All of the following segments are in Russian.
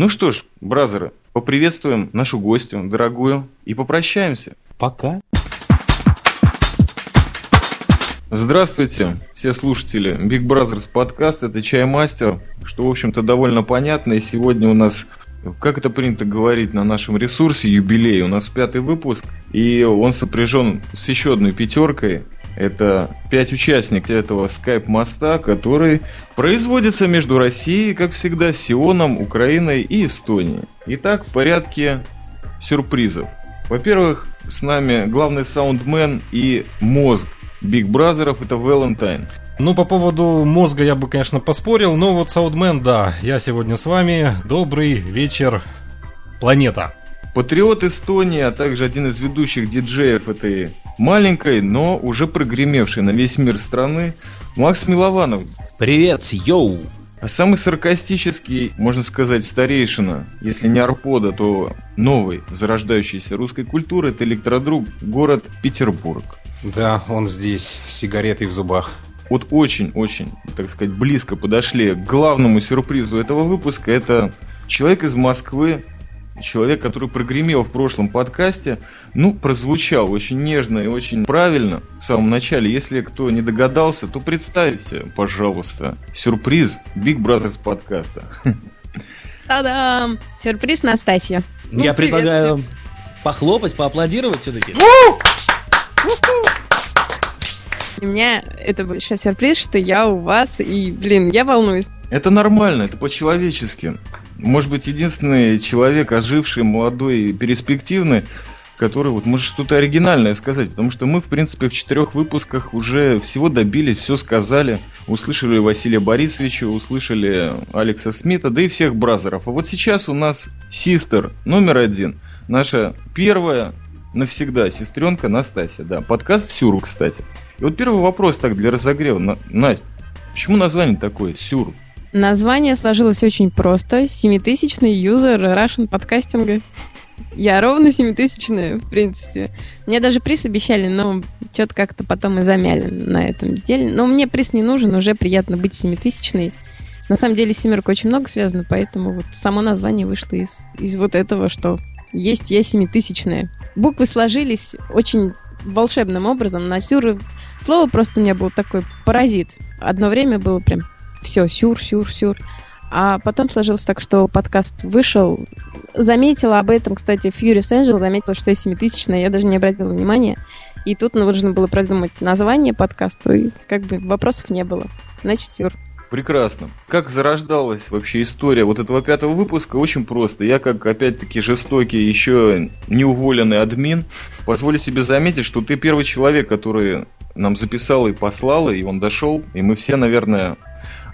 Ну что ж, бразеры, поприветствуем нашу гостью, дорогую, и попрощаемся. Пока. Здравствуйте, все слушатели. Big Brothers подкаст, это Чаймастер, что, в общем-то, довольно понятно. И сегодня у нас, как это принято говорить на нашем ресурсе, юбилей. У нас пятый выпуск, и он сопряжен с еще одной пятеркой. Это пять участников этого скайп-моста, который производится между Россией, как всегда, Сионом, Украиной и Эстонией. Итак, в порядке сюрпризов. Во-первых, с нами главный саундмен и мозг Биг Бразеров, это Валентайн. Ну, по поводу мозга я бы, конечно, поспорил, но вот Саудмен, да, я сегодня с вами. Добрый вечер, планета. Патриот Эстонии, а также один из ведущих диджеев этой маленькой, но уже прогремевшей на весь мир страны, Макс Милованов. Привет, йоу! А самый саркастический, можно сказать, старейшина, если не Арпода, то новой зарождающейся русской культуры, это электродруг, город Петербург. Да, он здесь, с сигаретой в зубах. Вот очень-очень, так сказать, близко подошли к главному сюрпризу этого выпуска. Это человек из Москвы, человек, который прогремел в прошлом подкасте, ну, прозвучал очень нежно и очень правильно в самом начале. Если кто не догадался, то представьте, пожалуйста, сюрприз Big Brothers подкаста. Та-дам! Сюрприз Настасья. Ну, Я предлагаю похлопать, поаплодировать все-таки. У меня это большой сюрприз, что я у вас, и, блин, я волнуюсь. Это нормально, это по-человечески. Может быть, единственный человек, оживший, молодой и перспективный, который вот может что-то оригинальное сказать, потому что мы, в принципе, в четырех выпусках уже всего добились, все сказали, услышали Василия Борисовича, услышали Алекса Смита, да и всех бразеров. А вот сейчас у нас систер номер один, наша первая навсегда сестренка Настасья, да, подкаст Сюру, кстати. И вот первый вопрос так для разогрева, Настя, почему название такое Сюру? Название сложилось очень просто. Семитысячный юзер Russian подкастинга. Я ровно семитысячная, в принципе. Мне даже приз обещали, но что-то как-то потом и замяли на этом деле. Но мне приз не нужен, уже приятно быть семитысячной. На самом деле семерка очень много связано, поэтому вот само название вышло из, из вот этого, что есть я семитысячная. Буквы сложились очень волшебным образом. На сюр слово просто у меня был такой паразит. Одно время было прям все, сюр, сюр, сюр. А потом сложилось так, что подкаст вышел. Заметила об этом, кстати, Furious Angel, заметила, что я семитысячная, я даже не обратила внимания. И тут нужно было продумать название подкасту, и как бы вопросов не было. Значит, сюр. Прекрасно. Как зарождалась вообще история вот этого пятого выпуска? Очень просто. Я, как опять-таки жестокий, еще не уволенный админ, позволю себе заметить, что ты первый человек, который нам записал и послал, и он дошел. И мы все, наверное,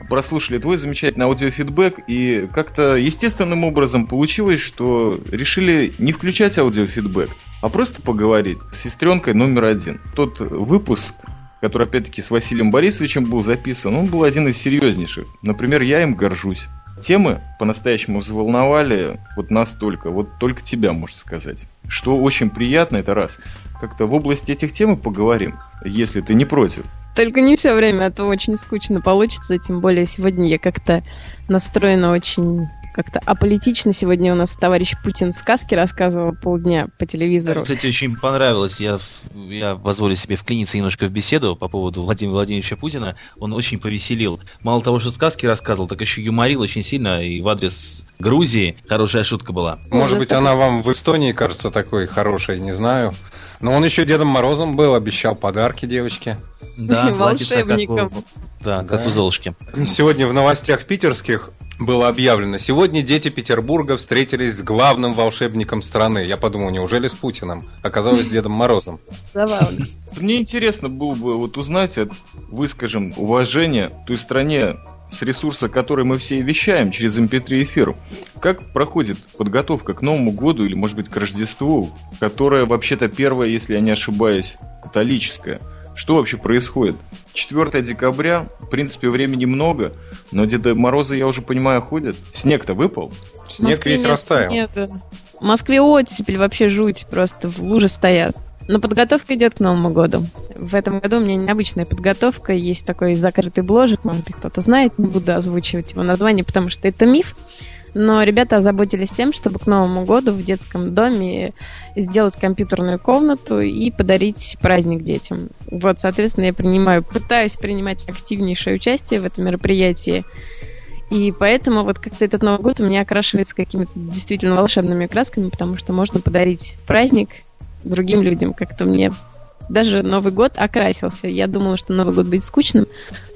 прослушали твой замечательный аудиофидбэк, и как-то естественным образом получилось, что решили не включать аудиофидбэк, а просто поговорить с сестренкой номер один. Тот выпуск, который опять-таки с Василием Борисовичем был записан, он был один из серьезнейших. Например, я им горжусь. Темы по-настоящему взволновали вот настолько, вот только тебя, можно сказать. Что очень приятно, это раз. Как-то в области этих тем поговорим, если ты не против. Только не все время, а то очень скучно получится, тем более сегодня я как-то настроена очень как-то аполитично. Сегодня у нас товарищ Путин сказки рассказывал полдня по телевизору. Кстати, очень понравилось. Я, я позволю себе вклиниться немножко в беседу по поводу Владимира Владимировича Путина. Он очень повеселил. Мало того, что сказки рассказывал, так еще юморил очень сильно и в адрес Грузии. Хорошая шутка была. Может быть, она вам в Эстонии кажется такой хорошей, не знаю. Но он еще Дедом Морозом был, обещал подарки девочке. Да, волшебником. Как у, да, как да. у Золушки. Сегодня в новостях питерских было объявлено. Сегодня дети Петербурга встретились с главным волшебником страны. Я подумал, неужели с Путиным? Оказалось, с Дедом Морозом. Забавно. Мне интересно было бы вот узнать, выскажем уважение той стране, с ресурса, который мы все вещаем через MP3 эфир. Как проходит подготовка к Новому году или, может быть, к Рождеству, которая вообще-то первая, если я не ошибаюсь, католическая? Что вообще происходит? 4 декабря, в принципе, времени много, но Деда Мороза, я уже понимаю, ходят. Снег-то выпал? Снег весь растаял. Снега. В Москве оттепель, вообще жуть, просто в луже стоят. Но подготовка идет к Новому году. В этом году у меня необычная подготовка. Есть такой закрытый бложек, может быть, кто-то знает, не буду озвучивать его название, потому что это миф. Но ребята озаботились тем, чтобы к Новому году в детском доме сделать компьютерную комнату и подарить праздник детям. Вот, соответственно, я принимаю, пытаюсь принимать активнейшее участие в этом мероприятии. И поэтому вот как-то этот Новый год у меня окрашивается какими-то действительно волшебными красками, потому что можно подарить праздник другим людям. Как-то мне даже Новый год окрасился. Я думала, что Новый год будет скучным,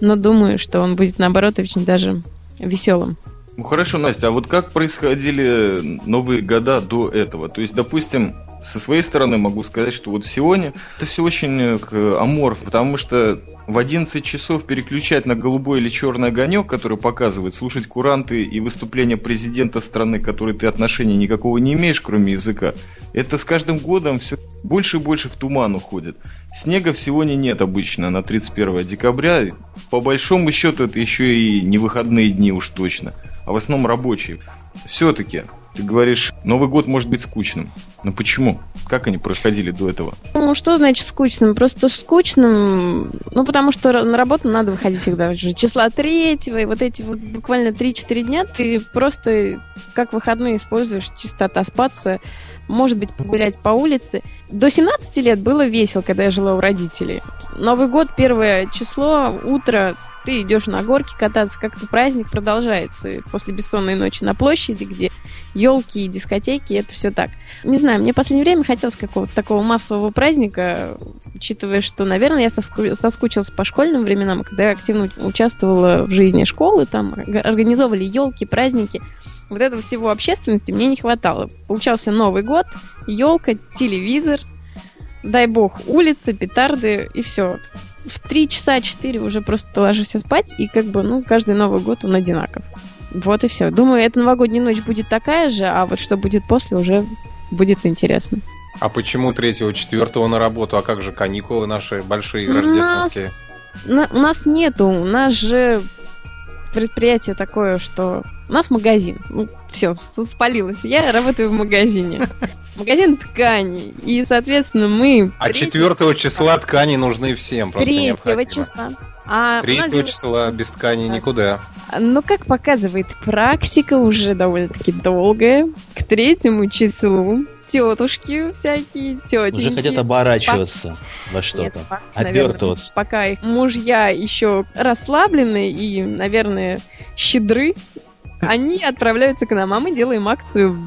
но думаю, что он будет, наоборот, очень даже веселым. Ну хорошо, Настя, а вот как происходили новые года до этого? То есть, допустим, со своей стороны могу сказать, что вот в Сионе это все очень э, аморф, потому что в 11 часов переключать на голубой или черный огонек, который показывает, слушать куранты и выступления президента страны, к которой ты отношения никакого не имеешь, кроме языка, это с каждым годом все больше и больше в туман уходит. Снега в Сионе нет обычно на 31 декабря. По большому счету это еще и не выходные дни уж точно, а в основном рабочие. Все-таки ты говоришь, Новый год может быть скучным. Но почему? Как они происходили до этого? Ну, что значит скучным? Просто скучным, ну, потому что на работу надо выходить всегда уже числа третьего, и вот эти вот буквально 3-4 дня ты просто как выходные используешь чисто отоспаться, может быть, погулять по улице. До 17 лет было весело, когда я жила у родителей. Новый год, первое число, утро, ты идешь на горке кататься, как-то праздник продолжается. после бессонной ночи на площади, где елки и дискотеки, это все так. Не знаю, мне в последнее время хотелось какого-то такого массового праздника, учитывая, что, наверное, я соску... соскучилась по школьным временам, когда я активно участвовала в жизни школы, там организовывали елки, праздники. Вот этого всего общественности мне не хватало. Получался Новый год, елка, телевизор, дай бог, улица, петарды и все в 3 часа 4 уже просто ложишься спать, и как бы, ну, каждый Новый год он одинаков. Вот и все. Думаю, эта новогодняя ночь будет такая же, а вот что будет после, уже будет интересно. А почему 3-4 на работу? А как же каникулы наши большие, рождественские? Нас, у нас нету. У нас же предприятие такое, что у нас магазин. Ну, все, спалилось. Я работаю в магазине. Магазин тканей. И, соответственно, мы... А 4 числа ткани нужны всем, просто 3 числа. А 3 нас... числа без ткани никуда. Ну, как показывает практика, уже довольно-таки долгая. К третьему числу тетушки всякие, тетеньки. Уже хотят оборачиваться по... во что-то, обертываться. Пока их мужья еще расслаблены и, наверное, щедры, они отправляются к нам, а мы делаем акцию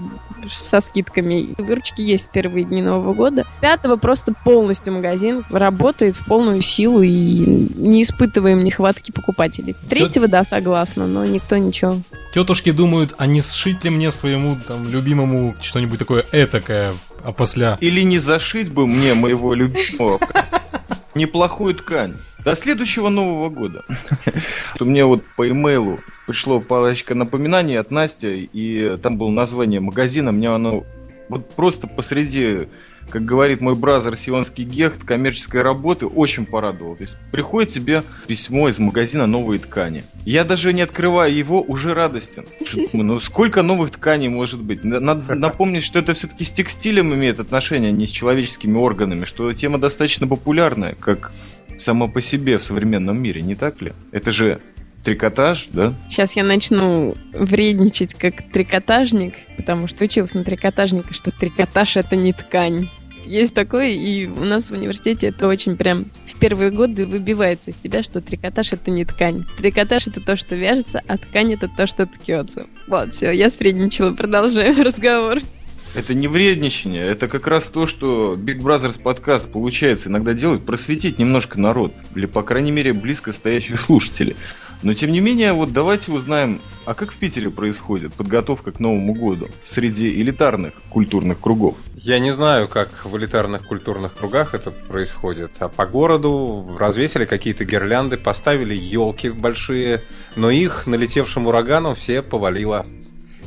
со скидками. Выручки есть в первые дни Нового года. Пятого просто полностью магазин работает в полную силу и не испытываем нехватки покупателей. Третьего, да, согласна, но никто ничего. Тетушки думают, а не сшить ли мне своему там любимому что-нибудь такое этакое, а после... Или не зашить бы мне моего любимого неплохую ткань. До следующего Нового года. У меня вот по имейлу пришло парочка напоминаний от Насти, и там было название магазина. Мне оно вот просто посреди, как говорит мой бразер Сионский Гехт, коммерческой работы очень порадовал. То есть приходит тебе письмо из магазина «Новые ткани». Я даже не открывая его, уже радостен. Ну сколько новых тканей может быть? Надо напомнить, что это все-таки с текстилем имеет отношение, а не с человеческими органами, что тема достаточно популярная, как само по себе в современном мире, не так ли? Это же трикотаж, да? Сейчас я начну вредничать как трикотажник, потому что учился на трикотажника, что трикотаж это не ткань. Есть такое, и у нас в университете это очень прям в первые годы выбивается из тебя, что трикотаж это не ткань. Трикотаж это то, что вяжется, а ткань это то, что ткется. Вот, все, я средничала, продолжаем разговор. Это не вредничание, это как раз то, что Big Brothers подкаст получается иногда делать, просветить немножко народ, или, по крайней мере, близко стоящих слушателей. Но, тем не менее, вот давайте узнаем, а как в Питере происходит подготовка к Новому году среди элитарных культурных кругов? Я не знаю, как в элитарных культурных кругах это происходит. А по городу развесили какие-то гирлянды, поставили елки большие, но их налетевшим ураганом все повалило.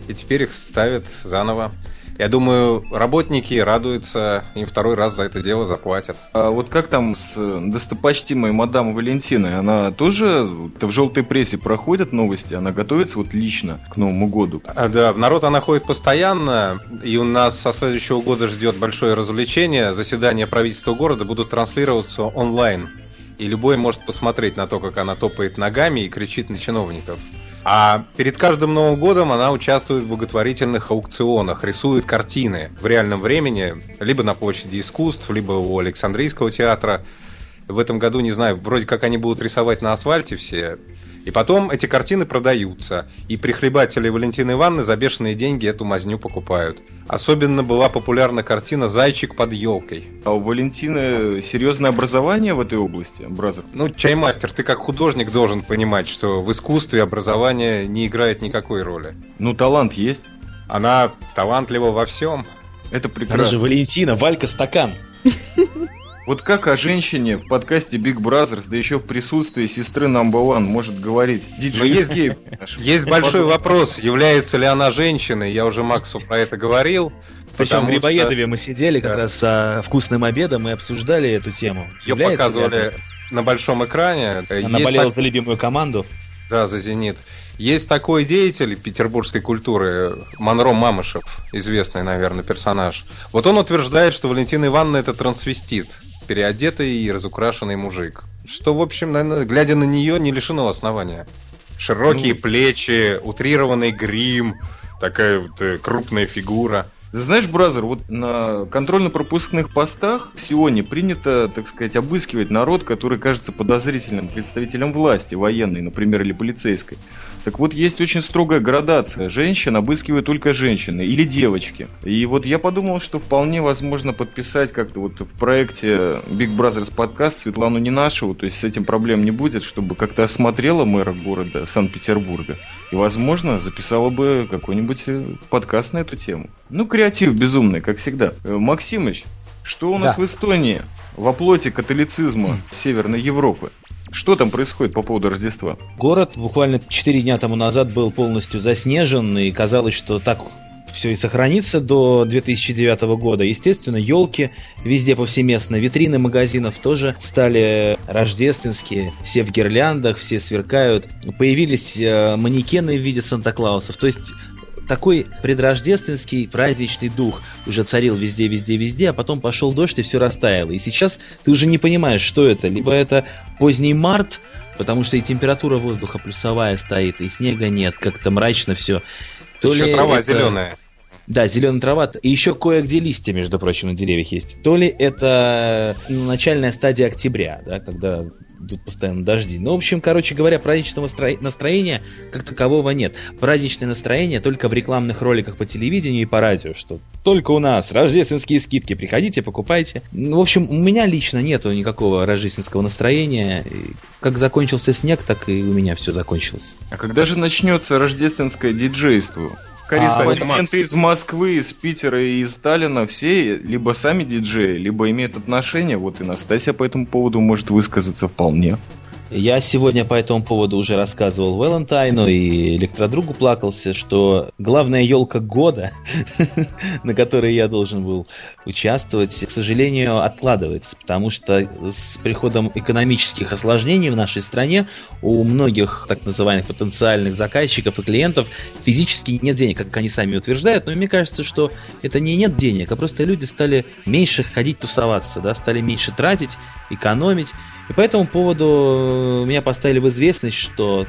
И теперь их ставят заново. Я думаю, работники радуются, им второй раз за это дело заплатят. А вот как там с достопочтимой мадам Валентиной? Она тоже в желтой прессе проходят новости? Она готовится вот лично к Новому году? А, да, в народ она ходит постоянно, и у нас со следующего года ждет большое развлечение. Заседания правительства города будут транслироваться онлайн. И любой может посмотреть на то, как она топает ногами и кричит на чиновников. А перед каждым Новым годом она участвует в благотворительных аукционах, рисует картины в реальном времени, либо на площади искусств, либо у Александрийского театра. В этом году, не знаю, вроде как они будут рисовать на асфальте все. И потом эти картины продаются, и прихлебатели Валентины Ивановны за бешеные деньги эту мазню покупают. Особенно была популярна картина «Зайчик под елкой». А у Валентины серьезное образование в этой области, Бразов? Ну, чаймастер, ты как художник должен понимать, что в искусстве образование не играет никакой роли. Ну, талант есть. Она талантлива во всем. Это Она прекрасно. же Валентина, Валька Стакан. Вот как о женщине в подкасте Big Brothers, да еще в присутствии сестры Number One может говорить диджей есть-? Есть большой вопрос, является ли она женщиной. Я уже Максу про это говорил. Причем в что Грибоедове мы сидели как Да. раз за вкусным обедом и обсуждали эту тему. Ее Является показывали на большом экране. Она Есть болела так- за любимую команду. Да, за «Зенит». Есть такой деятель петербургской культуры, Монро Мамышев, известный, наверное, персонаж. Вот он утверждает, что Валентина Ивановна это трансвестит, переодетый и разукрашенный мужик. Что, в общем, наверное, глядя на нее, не лишено основания. Широкие плечи, утрированный грим, такая вот э, крупная фигура. Ты знаешь, Бразер, вот на контрольно-пропускных постах в Сионе принято, так сказать, обыскивать народ, который кажется подозрительным представителем власти, военной, например, или полицейской. Так вот, есть очень строгая градация. Женщин обыскивают только женщины или девочки. И вот я подумал, что вполне возможно подписать как-то вот в проекте Big Brothers подкаст Светлану Ненашеву, то есть с этим проблем не будет, чтобы как-то осмотрела мэра города Санкт-Петербурга. И, возможно, записала бы какой-нибудь э, подкаст на эту тему. Ну, креатив безумный, как всегда. Э, Максимыч, что у нас Да. в Эстонии в оплоте католицизма Северной Европы? Что там происходит по поводу Рождества? Город буквально 4 дня тому назад был полностью заснежен, и казалось, что так все и сохранится до 2009 года. Естественно, елки везде повсеместно, витрины магазинов тоже стали рождественские, все в гирляндах, все сверкают. Появились э, манекены в виде Санта-Клаусов. То есть такой предрождественский праздничный дух уже царил везде, везде, везде, а потом пошел дождь и все растаяло. И сейчас ты уже не понимаешь, что это. Либо это поздний март, потому что и температура воздуха плюсовая стоит, и снега нет, как-то мрачно все. Еще трава зеленая. Да, зеленая трава. И еще кое-где листья, между прочим, на деревьях есть. То ли это начальная стадия октября, да, когда идут постоянно дожди. Ну, в общем, короче говоря, праздничного стро- настроения как такового нет. Праздничное настроение только в рекламных роликах по телевидению и по радио, что только у нас рождественские скидки, приходите, покупайте. Ну, в общем, у меня лично нету никакого рождественского настроения. Как закончился снег, так и у меня все закончилось. А когда же начнется рождественское диджейство? А, Корреспонденты Макс. из Москвы, из Питера и из Сталина все либо сами диджеи, либо имеют отношение. Вот и Настасья по этому поводу может высказаться вполне. Я сегодня по этому поводу уже рассказывал Валентайну и электродругу плакался, что главная елка года, на которой я должен был участвовать, к сожалению, откладывается, потому что с приходом экономических осложнений в нашей стране у многих так называемых потенциальных заказчиков и клиентов физически нет денег, как они сами утверждают, но мне кажется, что это не нет денег, а просто люди стали меньше ходить тусоваться, да, стали меньше тратить, экономить, и по этому поводу меня поставили в известность, что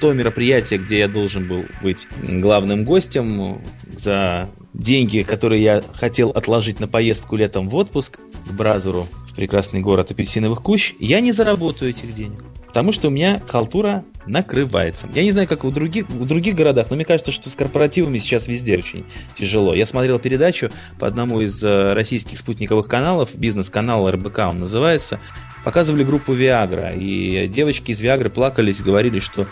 то мероприятие, где я должен был быть главным гостем за деньги, которые я хотел отложить на поездку летом в отпуск к Бразуру, в прекрасный город апельсиновых кущ, я не заработаю этих денег. Потому что у меня халтура накрывается. Я не знаю, как в других, в других городах, но мне кажется, что с корпоративами сейчас везде очень тяжело. Я смотрел передачу по одному из э, российских спутниковых каналов, бизнес-канал РБК он называется, показывали группу Viagra, и девочки из Viagra плакались, говорили, что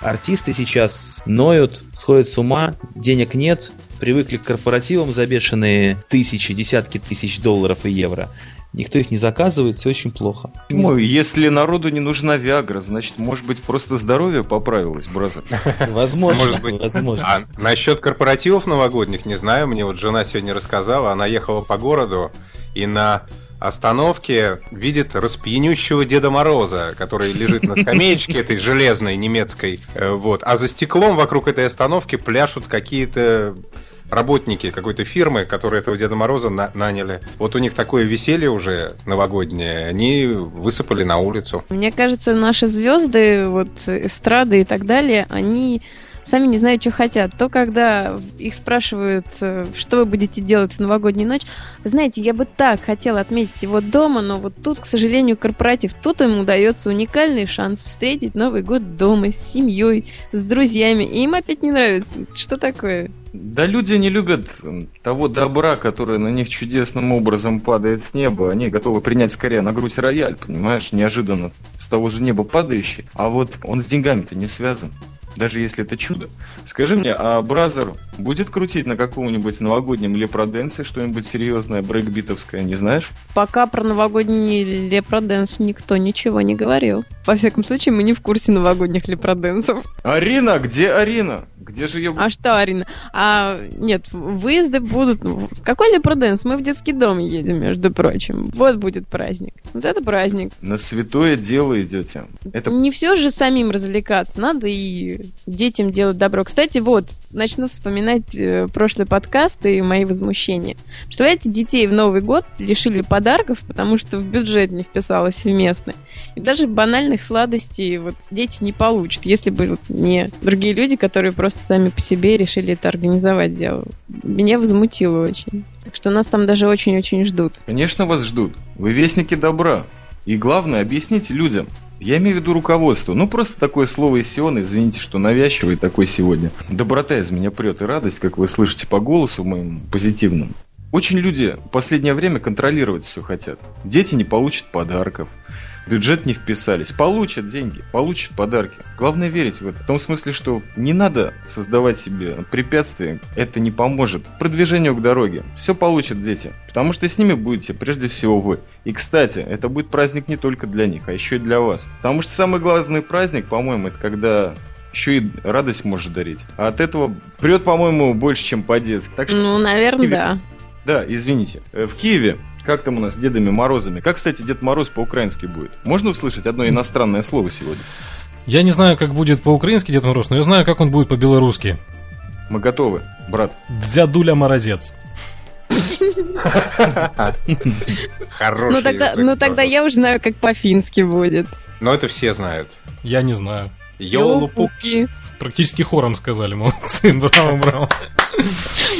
артисты сейчас ноют, сходят с ума, денег нет, привыкли к корпоративам за бешеные тысячи, десятки тысяч долларов и евро. Никто их не заказывает, все очень плохо. Почему? Если народу не нужна Виагра, значит, может быть, просто здоровье поправилось, бразер. Возможно, Может быть. возможно. А насчет корпоративов новогодних, не знаю, мне вот жена сегодня рассказала, она ехала по городу и на остановке видит распьянющего Деда Мороза, который лежит на скамеечке этой железной немецкой, э, вот, а за стеклом вокруг этой остановки пляшут какие-то работники какой-то фирмы, которые этого Деда Мороза на- наняли. Вот у них такое веселье уже новогоднее, они высыпали на улицу. Мне кажется, наши звезды, вот эстрады и так далее, они сами не знают, что хотят. То, когда их спрашивают, э, что вы будете делать в новогоднюю ночь, знаете, я бы так хотела отметить его дома, но вот тут, к сожалению, корпоратив, тут им удается уникальный шанс встретить Новый год дома, с семьей, с друзьями, и им опять не нравится. Что такое? Да люди не любят того добра, которое на них чудесным образом падает с неба. Они готовы принять скорее на грудь рояль, понимаешь, неожиданно с того же неба падающий. А вот он с деньгами-то не связан. Даже если это чудо. Скажи мне, а Brother будет крутить на каком-нибудь новогоднем лепроденсе что-нибудь серьезное, брейкбитовское, не знаешь? Пока про новогодний лепроденс никто ничего не говорил. Во всяком случае, мы не в курсе новогодних лепроденсов. Арина, где Арина? Где же ее... А что, Арина? А, нет, выезды будут... Какой лепроденс? Мы в детский дом едем, между прочим. Вот будет праздник. Вот это праздник. На святое дело идете. Это Не все же самим развлекаться, надо и детям делать добро. Кстати, вот, начну вспоминать э, прошлый подкаст и мои возмущения. Представляете, детей в Новый год лишили подарков, потому что в бюджет не вписалось вместно. И даже банальных сладостей вот дети не получат, если бы вот не другие люди, которые просто сами по себе решили это организовать дело. Меня возмутило очень. Так что нас там даже очень-очень ждут. Конечно, вас ждут. Вы вестники добра. И главное, объясните людям. Я имею в виду руководство. Ну, просто такое слово из Сиона, извините, что навязчивый такой сегодня. Доброта из меня прет и радость, как вы слышите по голосу моему позитивному. Очень люди в последнее время контролировать все хотят. Дети не получат подарков. Бюджет не вписались. Получат деньги, получат подарки. Главное верить в это. В том смысле, что не надо создавать себе препятствия. Это не поможет продвижению к дороге. Все получат дети. Потому что с ними будете прежде всего вы. И, кстати, это будет праздник не только для них, а еще и для вас. Потому что самый главный праздник, по-моему, это когда еще и радость может дарить. А от этого прет, по-моему, больше, чем по-детски. Так что Ну, наверное, да. да, извините. Э, В Киеве, как там у нас с Дедами Морозами? Как, кстати, Дед Мороз по-украински будет? Можно услышать одно иностранное слово сегодня? Я не знаю, как будет по-украински Дед Мороз, но я знаю, как он будет по-белорусски. Мы готовы, брат. Дзядуля Морозец. Хороший Ну тогда, ну тогда я уже знаю, как по-фински будет. Но это все знают. Я не знаю. Ёлупуки. Практически хором сказали, молодцы, браво, браво.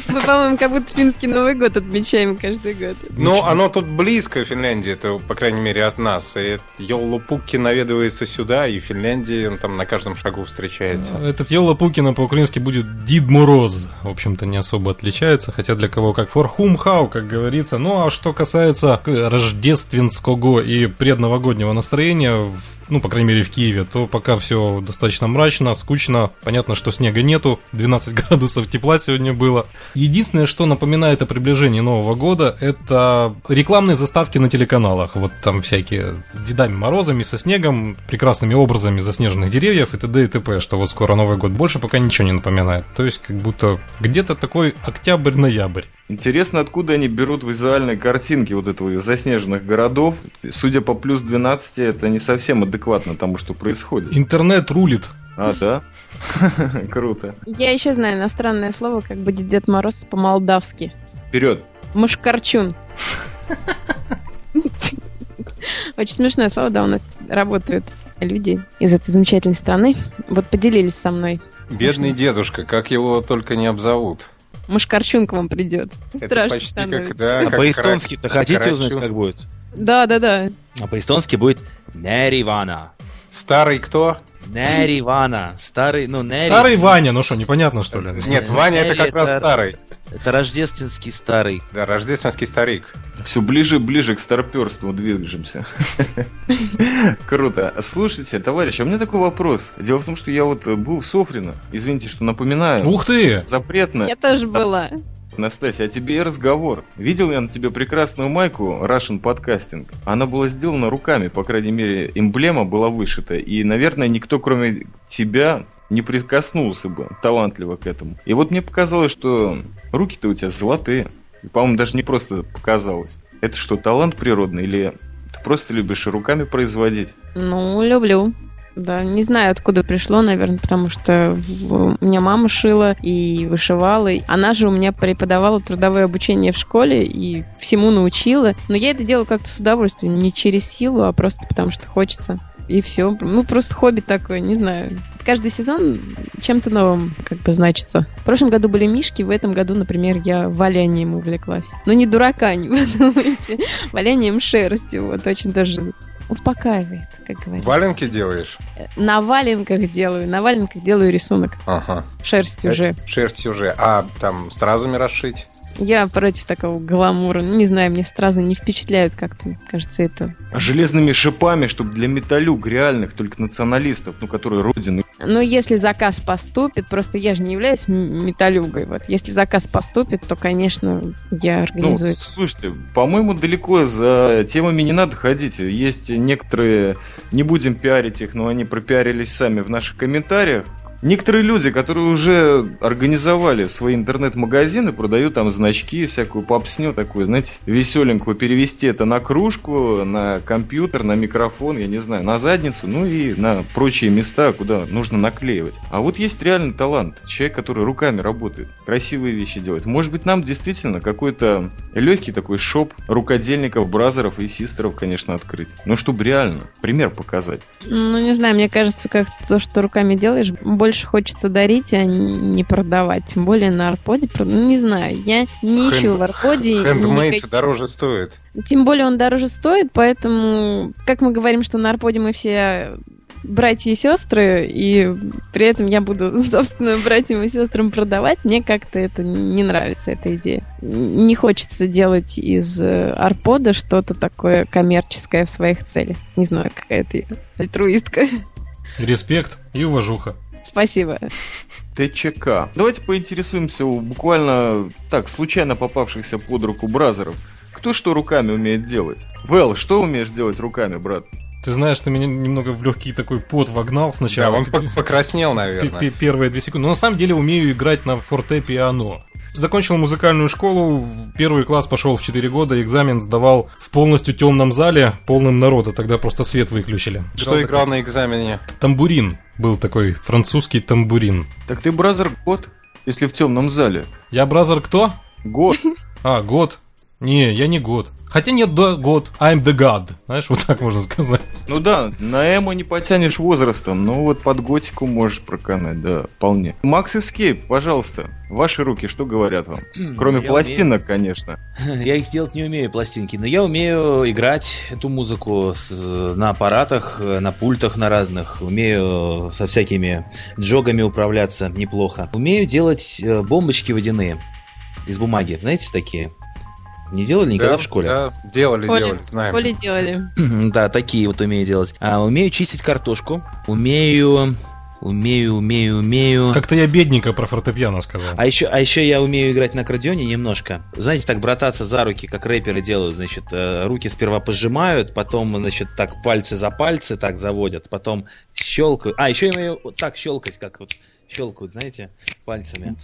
Мы, по-моему, как будто финский Новый год отмечаем каждый год. Ну, оно тут близко, Финляндия, это, по крайней мере, от нас. И Йолупуки наведывается сюда, и в Финляндии он там на каждом шагу встречается. Этот Йола Пукина по-украински будет Дид Мороз. В общем-то, не особо отличается, хотя для кого как for whom how, как говорится. Ну, а что касается рождественского и предновогоднего настроения, в- ну, по крайней мере, в Киеве, то пока все достаточно мрачно, скучно. Понятно, что снега нету, 12 градусов тепла сегодня было. Единственное, что напоминает о приближении Нового года, это рекламные заставки на телеканалах. Вот там всякие с Дедами Морозами, со снегом, прекрасными образами заснеженных деревьев и т.д. и т.п., что вот скоро Новый год. Больше пока ничего не напоминает. То есть, как будто где-то такой октябрь-ноябрь. Интересно, откуда они берут визуальные картинки вот этого заснеженных городов. Судя по плюс 12, это не совсем адекватно тому, что происходит. Интернет рулит. А, да? Круто. Я еще знаю иностранное слово, как будет Дед Мороз по-молдавски. Вперед. Мушкарчун. Очень смешное слово, да, у нас работают люди из этой замечательной страны. Вот поделились со мной. Бедный дедушка, как его только не обзовут. Мушкарчун к вам придет. Это Страшно почти становится. как, да, А по-эстонски-то хотите крачу. узнать, как будет? Да, да, да. А по-эстонски будет Неривана. Старый кто? Неривана. Старый, ну, Нери. Старый Ваня, ну что, непонятно что ли? Нет, Ваня это как раз старый. Это рождественский старый. Да, рождественский старик. Все ближе и ближе к старперству движемся. Круто. Слушайте, товарищ, а у меня такой вопрос. Дело в том, что я вот э, был в Софрино. Извините, что напоминаю. Ух ты! Запретно. Я тоже была. Настасья, а тебе и разговор. Видел я на тебе прекрасную майку Russian Podcasting. Она была сделана руками, по крайней мере, эмблема была вышита. И, наверное, никто, кроме тебя, не прикоснулся бы талантливо к этому. И вот мне показалось, что руки-то у тебя золотые. И, по-моему, даже не просто показалось. Это что, талант природный или ты просто любишь руками производить? Ну, люблю. Да, не знаю, откуда пришло, наверное, потому что у меня мама шила и вышивала. Она же у меня преподавала трудовое обучение в школе и всему научила. Но я это делала как-то с удовольствием, не через силу, а просто потому что хочется. И все. Ну, просто хобби такое, не знаю. Каждый сезон чем-то новым как бы значится. В прошлом году были мишки, в этом году, например, я валянием увлеклась. Но не дурака, не вы думаете. Валянием шерсти, вот, очень даже успокаивает, как говорится. Валенки делаешь? На валенках делаю, на валенках делаю рисунок. Ага. Шерсть уже. Шерсть уже. А там стразами расшить? Я против такого гламура. Ну, Не знаю, мне стразы не впечатляют как-то. Кажется, это... Железными шипами, чтобы для металюк реальных, только националистов, ну, которые родины. Но если заказ поступит, просто я же не являюсь металюгой, вот. Если заказ поступит, то, конечно, я Ну, организую. это. слушайте, по-моему, далеко за темами не надо ходить. Есть некоторые, не будем пиарить их, но они пропиарились сами в наших комментариях. Некоторые люди, которые уже организовали свои интернет-магазины, продают там значки, всякую попсню такую, знаете, веселенькую, перевести это на кружку, на компьютер, на микрофон, я не знаю, на задницу, ну и на прочие места, куда нужно наклеивать. А вот есть реальный талант, человек, который руками работает, красивые вещи делает. Может быть, нам действительно какой-то легкий такой шоп рукодельников, бразеров и систеров, конечно, открыть. Ну, чтобы реально пример показать. Ну, не знаю, мне кажется, как то, что руками делаешь, больше хочется дарить, а не продавать. Тем более на арподе. Ну, не знаю, я не Хэнд- ищу в арподе Хендмейд никаких- дороже стоит. Тем более он дороже стоит, поэтому, как мы говорим, что на арподе мы все братья и сестры, и при этом я буду собственным братьям и сестрам продавать, мне как-то это не нравится, эта идея. Не хочется делать из э, арпода что-то такое коммерческое в своих целях. Не знаю, какая-то я альтруистка. Респект и уважуха. Спасибо. ТЧК. Давайте поинтересуемся у буквально так, случайно попавшихся под руку бразеров. Кто что руками умеет делать? Вэл, что умеешь делать руками, брат? Ты знаешь, ты меня немного в легкий такой пот вогнал Да, сначала. он по- покраснел, наверное. пе- Первые две секунды. Но на самом деле умею играть на фортепиано. Закончил музыкальную школу, первый класс пошел в 4 года, экзамен сдавал в полностью темном зале, полным народа, тогда просто свет выключили. Что играл на экзамене? Тамбурин был такой, французский тамбурин. Так ты бразер год, если в темном зале. Я бразер кто? Год. А, год. Не, я не год. Хотя нет, да, год. I'm the god. Знаешь, вот так можно сказать. Ну да, на эмо не потянешь возрастом, но вот под готику можешь проканать, да, вполне. Макс Эскейп, пожалуйста, ваши руки что говорят вам? Кроме Я пластинок, конечно. Я их сделать не умею, пластинки, но я умею играть эту музыку с- на аппаратах, на пультах на разных. Умею со всякими джогами управляться неплохо. Умею делать э, бомбочки водяные из бумаги. Знаете, такие? Не делали никогда Да, в школе? Да, делали, Поле- делали, знаем. Поле делали. Да, такие вот умею делать. А умею чистить картошку. Умею... Умею, умею, умею. Как-то я бедненько про фортепиано сказал. А еще, а еще я умею играть на аккордеоне немножко. Знаете, так брататься за руки, как рэперы делают. Значит, э, руки сперва пожимают, потом, значит, так пальцы за пальцы так заводят, потом щелкают. А, еще я умею вот так щелкать, как вот щелкают, знаете, пальцами.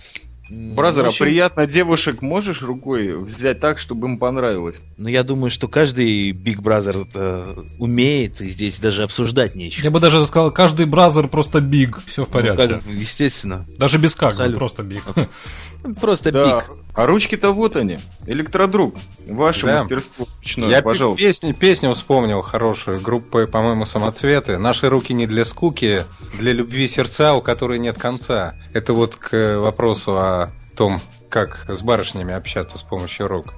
Brother, в а общем, приятно девушек можешь рукой взять так, чтобы им понравилось? Ну, я думаю, что каждый Big Brother это умеет, и здесь даже обсуждать нечего. Я бы даже сказал, каждый brother просто big. Все в Ну, порядке. как, естественно. Даже без как, Абсолютно. просто big. Просто big. А ручки-то вот они. Электродруг. Ваше Да. мастерство ручное, Я пожалуйста. песню, песню вспомнил хорошую, группы, по-моему, «Самоцветы». «Наши руки не для скуки, для любви сердца, у которой нет конца». Это вот к вопросу о том, как с барышнями общаться с помощью рук.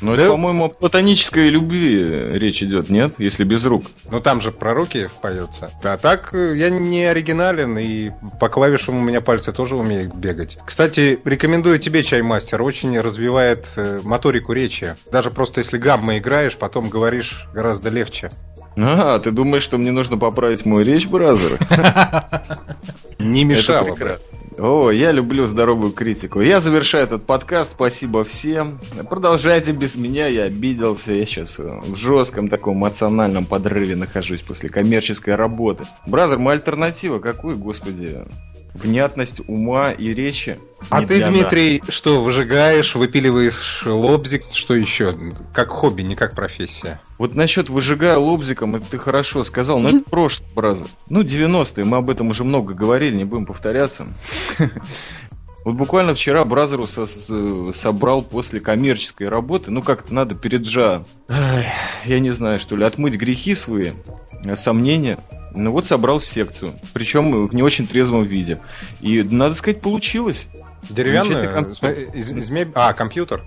Но Да. это, по-моему, о платонической любви речь идет, нет? Если без рук. Ну там же про руки поется. А так э, я не оригинален, и по клавишам у меня пальцы тоже умеют бегать. Кстати, рекомендую тебе чаймастер. Очень развивает э, моторику речи. Даже просто если гаммы играешь, потом говоришь гораздо легче. А, ты думаешь, что мне нужно поправить мою речь, brother? Не мешало Это бы. О, я люблю здоровую критику. Я завершаю этот подкаст. Спасибо всем. Продолжайте без меня. Я обиделся. Я сейчас в жестком таком эмоциональном подрыве нахожусь после коммерческой работы. Brother, моя альтернатива какой, господи? Внятность ума и речи. А не ты, Дмитрий, что, выжигаешь, выпиливаешь лобзик, что еще? Как хобби, не как профессия. Вот насчет выжигая лобзиком, это ты хорошо сказал, но это прошлый бразер. Ну, 90-е, мы об этом уже много говорили, не будем повторяться. Вот буквально вчера Бразеру со- собрал после коммерческой работы, ну как-то надо перед жа, ай, я не знаю, что ли, отмыть грехи свои, э, сомнения. Ну вот собрал секцию, причем в не очень трезвом виде. И, надо сказать, получилось. Деревянную? См- Из, из меб- А, компьютер.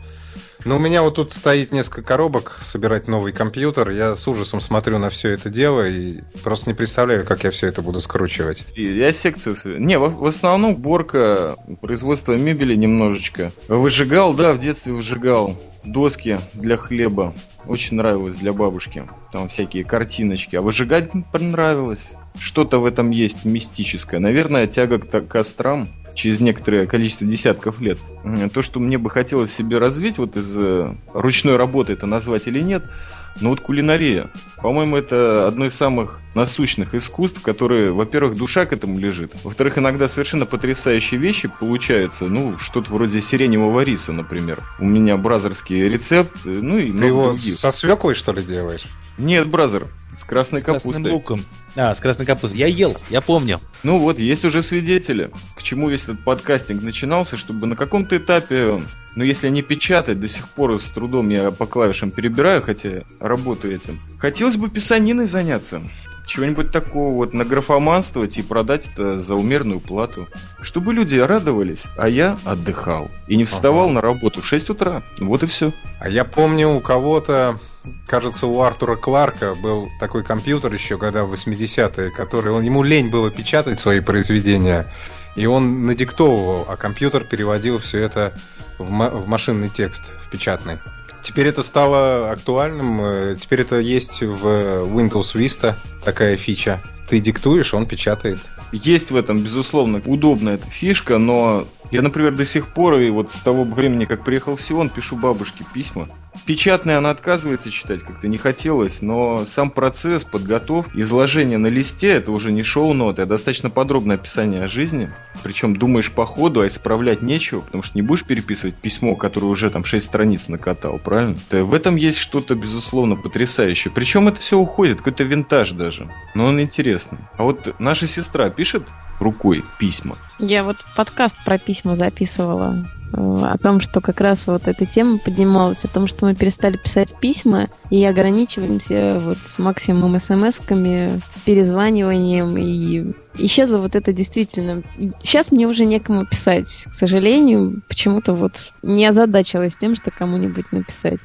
Ну, у меня вот тут стоит несколько коробок собирать новый компьютер. Я с ужасом смотрю на все это дело и просто не представляю, как я все это буду скручивать. Я секцию... Не, в, в основном уборка, производство мебели немножечко. Выжигал, да, в детстве выжигал доски для хлеба. Очень нравилось для бабушки. Там всякие картиночки. А выжигать понравилось. Что-то в этом есть мистическое. Наверное, тяга к кострам через некоторое количество десятков лет. М, То, что мне бы хотелось себе развить, вот из э, ручной работы это назвать или нет, но вот кулинария. По-моему, это одно из самых насущных искусств, которые, во-первых, душа к этому лежит. Во-вторых, иногда совершенно потрясающие вещи получаются. Ну, что-то вроде сиреневого риса, например. У меня бразерский рецепт, э, ну и Ты его других. со свеклой, что ли, делаешь? Нет, бразер, с красной С красным капустой. луком. А, с красной капустой. Я ел, я помню. Ну вот, есть уже свидетели, к чему весь этот подкастинг начинался, чтобы на каком-то этапе, ну если не печатать, до сих пор с трудом я по клавишам перебираю, хотя работаю этим. Хотелось бы писаниной заняться. Чего-нибудь такого вот награфоманствовать и продать это за умеренную плату. Чтобы люди радовались, а я отдыхал. И не вставал Ага. на работу в 6 утра. Вот и все. А я помню у кого-то, кажется, у Артура Кларка был такой компьютер еще года в 80-е, который он, ему лень было печатать свои произведения, и он надиктовывал, а компьютер переводил все это в, в машинный текст, в печатный. Теперь это стало актуальным, э, теперь это есть в Windows Vista, такая фича. Ты диктуешь, он печатает. Есть в этом, безусловно, удобная эта фишка, но я, например, до сих пор, и вот с того времени, как приехал в Сион, пишу бабушке письма. Печатные она отказывается читать, как-то не хотелось, но сам процесс, подготовки, изложение на листе, это уже не шоу-ноты, а достаточно подробное описание о жизни. Причем думаешь по ходу, а исправлять нечего, потому что не будешь переписывать письмо, которое уже там 6 страниц накатал, правильно? Да, в этом есть что-то, безусловно, потрясающее. Причем это все уходит, какой-то винтаж даже. Но он интересный. А вот наша сестра пишет рукой письма. Я вот подкаст про письма записывала о том, что как раз вот эта тема поднималась, о том, что мы перестали писать письма и ограничиваемся вот с максимум смс-ками, перезваниванием, и исчезло вот это действительно. Сейчас мне уже некому писать, к сожалению, почему-то вот не озадачилась тем, что кому-нибудь написать.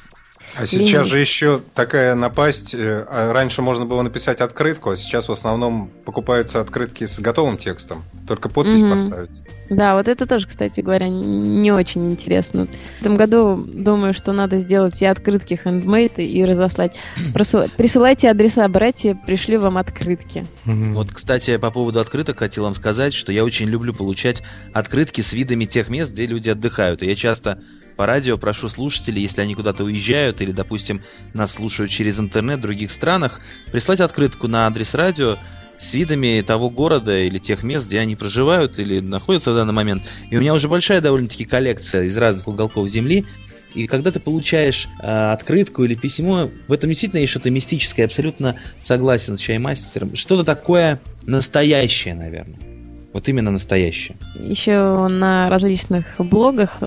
А сейчас Ленивость. же еще такая напасть. э, а Раньше можно было написать открытку, а сейчас в основном покупаются открытки с готовым текстом. Только подпись Мгм. поставить. Да, вот это тоже, кстати говоря, не очень интересно. В этом году думаю, что надо сделать и открытки хендмейд и разослать. Присылайте адреса, братья, пришли вам открытки. Вот, кстати, по поводу открыток хотел вам сказать, что я очень люблю получать открытки с видами тех мест, где люди отдыхают. И я часто по радио прошу слушателей, если они куда-то уезжают или, допустим, нас слушают через интернет в других странах, прислать открытку на адрес радио с видами того города или тех мест, где они проживают или находятся в данный момент. И у меня уже большая довольно-таки коллекция из разных уголков Земли. И когда ты получаешь э, открытку или письмо, в этом действительно есть что-то мистическое, абсолютно согласен с чаймастером. Что-то такое настоящее, наверное. Вот именно настоящее. Еще на различных блогах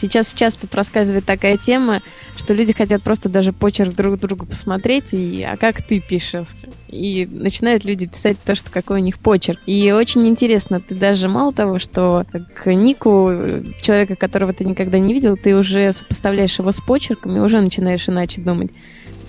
сейчас часто проскальзывает такая тема, что люди хотят просто даже почерк друг другу посмотреть, и а как ты пишешь? И начинают люди писать то, что какой у них почерк. И очень интересно, ты даже мало того, что к нику человека, которого ты никогда не видел, ты уже сопоставляешь его с почерком и уже начинаешь иначе думать.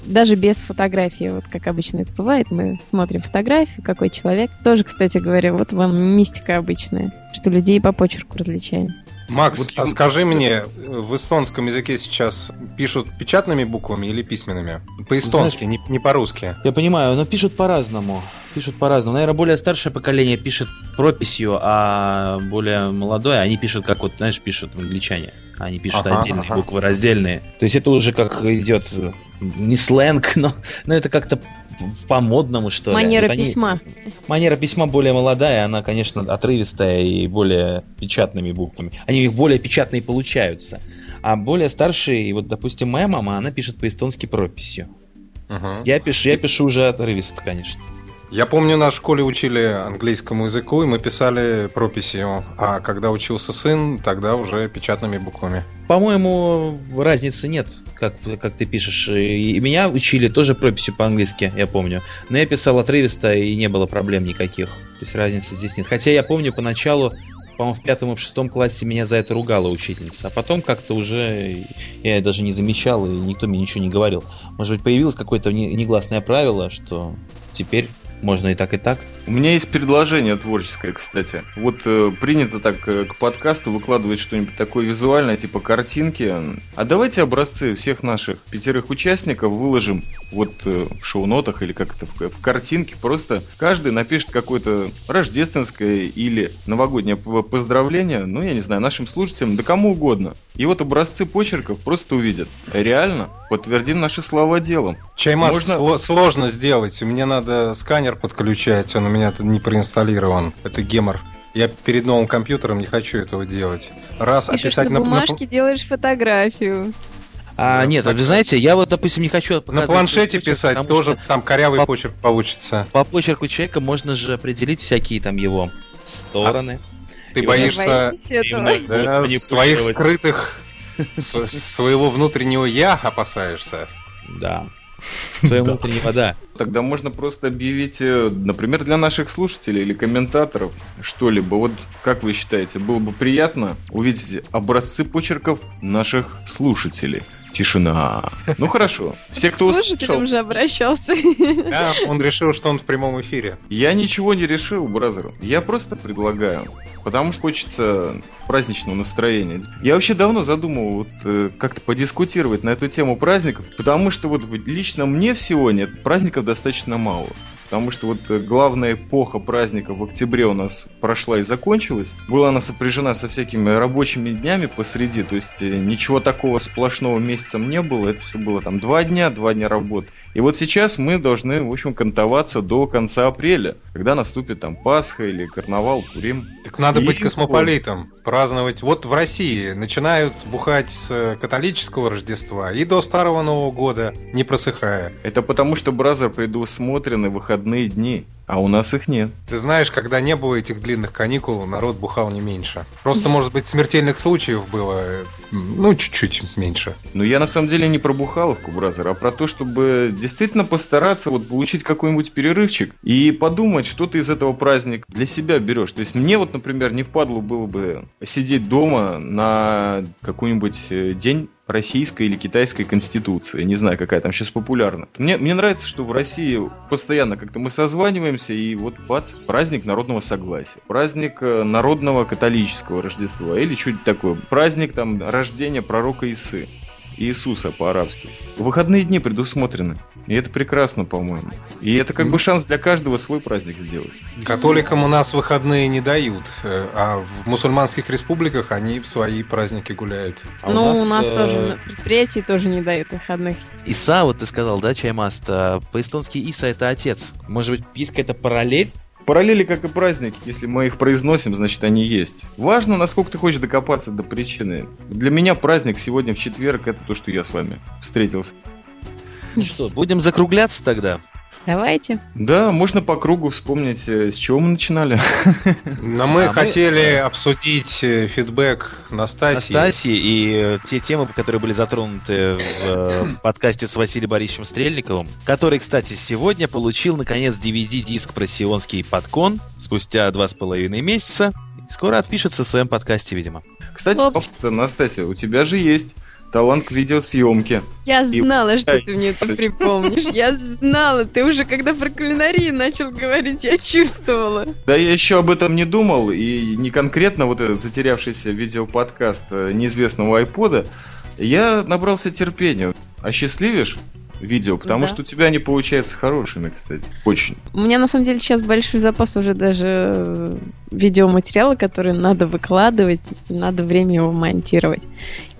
Даже без фотографии, вот как обычно это бывает, мы смотрим фотографию, какой человек. Тоже, кстати говоря, вот вам мистика обычная, что людей по почерку различаем. Макс, Вот а скажи мне, в эстонском языке сейчас пишут печатными буквами или письменными? По-эстонски, не, не по-русски. Я понимаю, но пишут по-разному. Пишут по-разному. Наверное, более старшее поколение пишет прописью, а более молодое, они пишут, как вот, знаешь, пишут англичане. Они пишут Ага, отдельные ага. буквы, раздельные. То есть это уже как идет э, не сленг, но, но это как-то по-модному, что ли. Манера Вот они- письма. Манера письма более молодая, она, конечно, отрывистая и более печатными буквами. Они более печатные получаются. А более старшие, вот, допустим, моя мама, она пишет по-эстонски прописью. Мгм. Я пишу, я пишу уже отрывисто, конечно. Я помню, нас в школе учили английскому языку, и мы писали прописью. А когда учился сын, тогда уже печатными буквами. По-моему, разницы нет, как, как ты пишешь. И меня учили тоже прописью по-английски, я помню. Но я писал отрывисто, и не было проблем никаких. То есть разницы здесь нет. Хотя я помню поначалу, по-моему, в пятом и в шестом классе меня за это ругала учительница. А потом как-то уже я даже не замечал, и никто мне ничего не говорил. Может быть, появилось какое-то не- негласное правило, что теперь можно и так, и так. У меня есть предложение творческое, кстати. Вот э, принято так э, к подкасту выкладывать что-нибудь такое визуальное, типа картинки. А давайте образцы всех наших пятерых участников выложим вот э, в шоу-нотах или как это в, в картинке. Просто каждый напишет какое-то рождественское или новогоднее поздравление, ну, я не знаю, нашим слушателям, да кому угодно. И вот образцы почерков просто увидят. Реально, подтвердим наши слова делом. Чаймас Можно- сло- сложно сделать. Мне надо сканер подключать, он у меня не проинсталлирован. Это гемор. Я перед новым компьютером не хочу этого делать. Раз Пишешь описать на на, на- бумажке, делаешь фотографию. А Да, нет, так вы знаете, я вот, допустим, не хочу на планшете почерк, писать потому тоже что там корявый по- почерк получится. По почерку человека можно же определить всякие там его стороны. Ты И боишься да, своих скрытых св- своего внутреннего я опасаешься. Да. Своего внутреннего, да. Тогда можно просто объявить, э, например, для наших слушателей или комментаторов что-либо. Вот как вы считаете, было бы приятно увидеть образцы почерков наших слушателей? Тишина. Ну хорошо. Все, кто услышал, слушателям уже обращался. Да, он решил, что он в прямом эфире. я ничего не решил, бразер. Я просто предлагаю. Потому что хочется праздничного настроения. Я вообще давно задумывал вот, э, как-то подискутировать на эту тему праздников, потому что вот лично мне всего нет, праздников достаточно мало. Потому что вот э, главная эпоха праздников в октябре у нас прошла и закончилась. Была она сопряжена со всякими рабочими днями посреди, то есть э, ничего такого сплошного месяцем не было. Это все было там два дня, два дня работы. И вот сейчас мы должны, в общем, кантоваться до конца апреля, когда наступит там Пасха или Карнавал, Пурим. Так надо И быть космополитом, праздновать. Вот в России начинают бухать с католического Рождества и до Старого Нового года, не просыхая. Это потому, что Brother предусмотрены выходные дни, а у нас их нет. Ты знаешь, когда не было этих длинных каникул, народ бухал не меньше. Просто, может быть, смертельных случаев было, ну, чуть-чуть меньше. Но я на самом деле не про бухаловку, Бразер, а про то, чтобы действительно постараться вот получить какой-нибудь перерывчик и подумать, что ты из этого праздника для себя берешь. То есть мне вот, например, не впадло было бы сидеть дома на какой-нибудь э, день российской или китайской конституции. Не знаю, какая там сейчас популярна. Мне, мне нравится, что в России постоянно как-то мы созваниваемся, и вот бац, праздник народного согласия. Праздник э, народного католического Рождества. Или что-нибудь такое. Праздник там рождения пророка Исы. Иисуса по-арабски. Выходные дни предусмотрены. И это прекрасно, по-моему. И это как бы шанс для каждого свой праздник сделать. Католикам у нас выходные не дают, э, а в мусульманских республиках они в свои праздники гуляют. А Ну, у нас э, тоже на предприятии тоже не дают выходных. Иса, вот ты сказал, да, Чаймаст? а, По-эстонски Иса это отец. Может быть, есть какая-то параллель? Параллели, как и праздники, если мы их произносим, значит они есть. Важно, насколько ты хочешь докопаться до причины. Для меня праздник сегодня в четверг это то, что я с вами встретился. Ну что, будем закругляться тогда? Давайте. Да, можно по кругу вспомнить, э, с чего мы начинали. Но мы А мы- хотели обсудить э, фидбэк Настасьи. Настасьи и э, те темы, которые были затронуты в э, подкасте с Василием Борисовичем Стрельниковым, который, кстати, сегодня получил, наконец, DVD-диск про сионский подкон спустя два с половиной месяца. Скоро отпишется в своем подкасте, видимо. Кстати, Оп. Настасья, у тебя же есть талант к видеосъемке. Я И- знала, что Ай. ты мне это припомнишь. Я знала. Ты уже когда про кулинарию начал говорить, я чувствовала. Да я еще об этом не думал, и не конкретно вот этот затерявшийся видеоподкаст э, неизвестного айпода, я набрался терпения. Осчастливишь видео, потому Да. что у тебя они получаются хорошими, кстати. Очень. У меня на самом деле сейчас большой запас уже даже э, видеоматериала, который надо выкладывать, надо время его монтировать.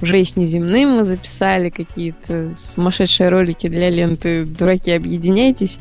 Уже и с неземным мы записали какие-то сумасшедшие ролики для ленты «Дураки, объединяйтесь».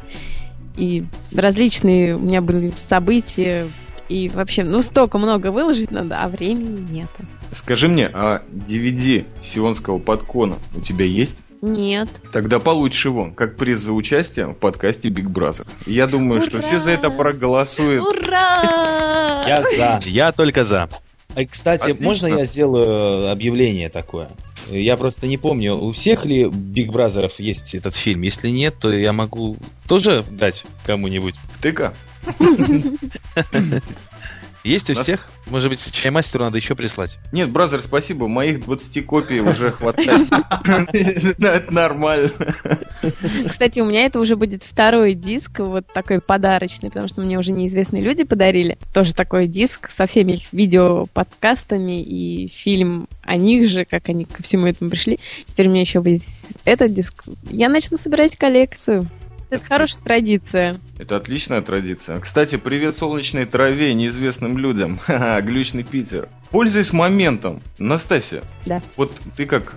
И различные у меня были события. И вообще, ну, столько много выложить надо, а времени нет. Скажи мне, а DVD Сионского подкона у тебя есть? Нет. Тогда получишь его, как приз за участие в подкасте Big Brothers. Я думаю, что Ура! все за это проголосуют. Ура! Я за. Я только за. А, Кстати, Отлично. можно я сделаю объявление такое? Я просто не помню, у всех ли Big Brother ов есть Этот фильм, если нет, то я могу тоже дать кому-нибудь. Втыка. Есть у Нас- всех? Может быть, чаймастеру надо еще прислать? Нет, Brother, спасибо, моих 20 копий уже хватает. Это нормально. Кстати, у меня это уже будет второй диск, вот такой подарочный, потому что мне уже неизвестные люди подарили. Тоже такой диск со всеми их видео-подкастами и фильм о них же, как они ко всему этому пришли. Теперь у меня еще будет этот диск. Я начну собирать коллекцию. Это хорошая традиция. Это отличная традиция. Кстати, привет солнечной траве и неизвестным людям. Ха-ха, глючный Питер. Пользуясь моментом, Настасья. Да. Вот ты как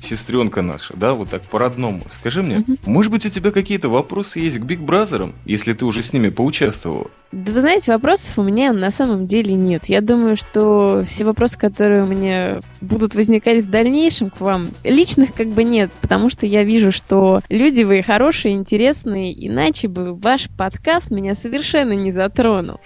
сестренка наша, да, вот так по-родному. Скажи мне, Мгм. может быть, у тебя какие-то вопросы есть к Биг Бразерам, если ты уже с ними поучаствовала? Да вы знаете, вопросов у меня на самом деле нет. Я думаю, что все вопросы, которые у меня будут возникать в дальнейшем к вам, личных как бы нет, потому что я вижу, что люди вы хорошие, интересные, иначе бы ваш подкаст меня совершенно не затронул.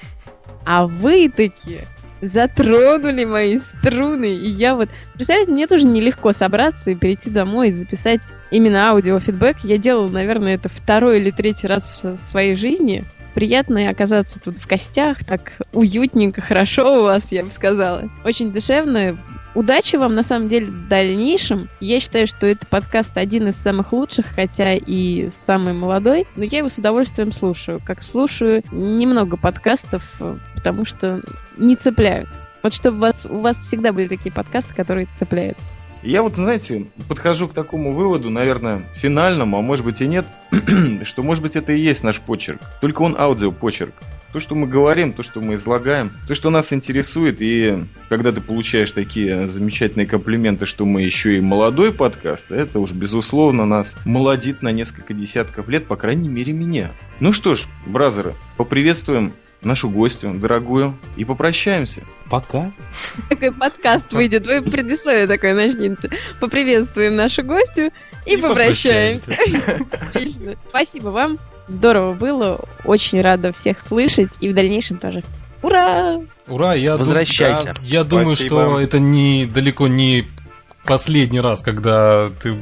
А вы такие затронули мои струны, и я вот... Представляете, мне тоже нелегко собраться и перейти домой и записать именно аудиофидбэк. Я делала, наверное, это второй или третий раз в своей жизни. Приятно оказаться тут в гостях, так уютненько, хорошо у вас, я бы сказала. Очень душевно. Удачи вам, на самом деле, в дальнейшем. Я считаю, что это подкаст один из самых лучших, хотя и самый молодой, но я его с удовольствием слушаю. Как слушаю немного подкастов, э, потому что не цепляют. Вот чтобы вас, у вас всегда были такие подкасты, которые цепляют. Я вот, знаете, подхожу к такому выводу, наверное, финальному, а может быть и нет, что, может быть, это и есть наш почерк. Только он аудиопочерк. То, что мы говорим, то, что мы излагаем, то, что нас интересует, и когда ты получаешь такие замечательные комплименты, что мы еще и молодой подкаст, это уж, безусловно, нас молодит на несколько десятков лет, по крайней мере, меня. Ну что ж, бразеры, поприветствуем нашу гостью, дорогую, и попрощаемся. Пока. Такой подкаст выйдет, вы предисловие такое начните. Поприветствуем нашу гостью и, попрощаемся. Отлично. Спасибо вам. Здорово было. Очень рада всех слышать. И в дальнейшем тоже. Ура! Ура, я, дум- Возвращайся. я думаю, Спасибо. что это не далеко не последний раз, когда ты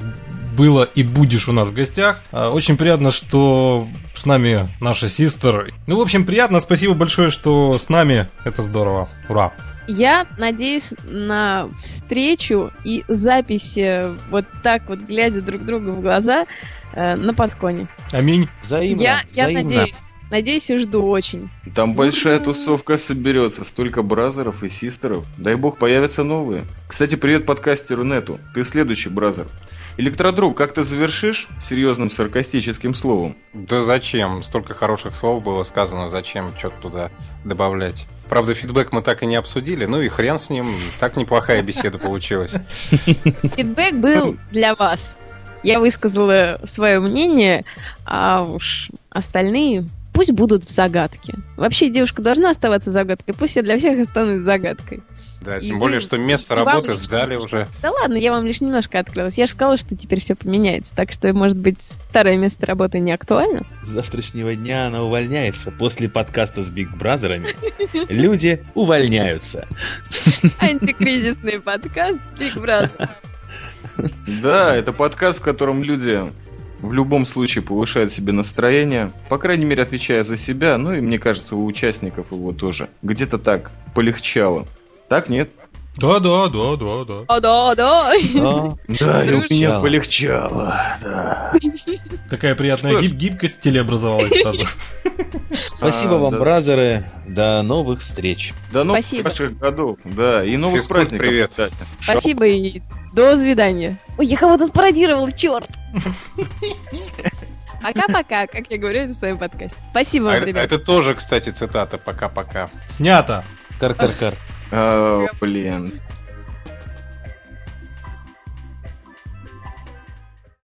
было и будешь у нас в гостях. А, Очень приятно, что с нами наша систер. Ну, в общем, приятно. Спасибо большое, что с нами. Это здорово. Ура. Я надеюсь на встречу и записи вот так вот, глядя друг другу в глаза э, на подконе. Аминь. Взаимно. Я, я взаимно. надеюсь. Надеюсь и жду очень. Там большая Ура! тусовка соберется, столько бразеров и систеров. Дай бог появятся новые. Кстати, привет подкастеру Нету. Ты следующий бразер. Электродруг, как ты завершишь серьезным саркастическим словом? Да зачем? Столько хороших слов было сказано, зачем что-то туда добавлять. Правда, фидбэк мы так и не обсудили, ну и хрен с ним, так неплохая беседа получилась. Фидбэк был для вас. Я высказала свое мнение, а уж остальные пусть будут в загадке. Вообще девушка должна оставаться загадкой, пусть я для всех останусь загадкой. Да, И тем вы- более, что место работы сдали немножко. уже. Да ладно, я вам лишь немножко открылась. Я же сказала, что теперь все поменяется. Так что, может быть, старое место работы не актуально. С завтрашнего дня она увольняется. После подкаста с Биг Бразерами люди увольняются. Антикризисный подкаст Big Brother. Да, это подкаст, в котором люди в любом случае повышают себе настроение, по крайней мере, отвечая за себя, ну и, мне кажется, у участников его тоже. Где-то так полегчало. Так нет? Да, да, да, да, да. О, да, да. Да, Да, и у меня Полегчало. Да. Такая приятная гиб- гибкость в теле образовалась сразу. Спасибо А, вам, да. бразеры. До новых встреч. До новых Спасибо. хороших годов, да, и новых Физкульт, праздников, привет. кстати. Спасибо и до свидания. Ой, я кого-то спародировал, черт! Пока-пока, как я говорю это в своем подкасте. Спасибо А вам, это, ребят. это тоже, кстати, цитата «пока-пока». Снято. Кар-кар-кар. А, блин.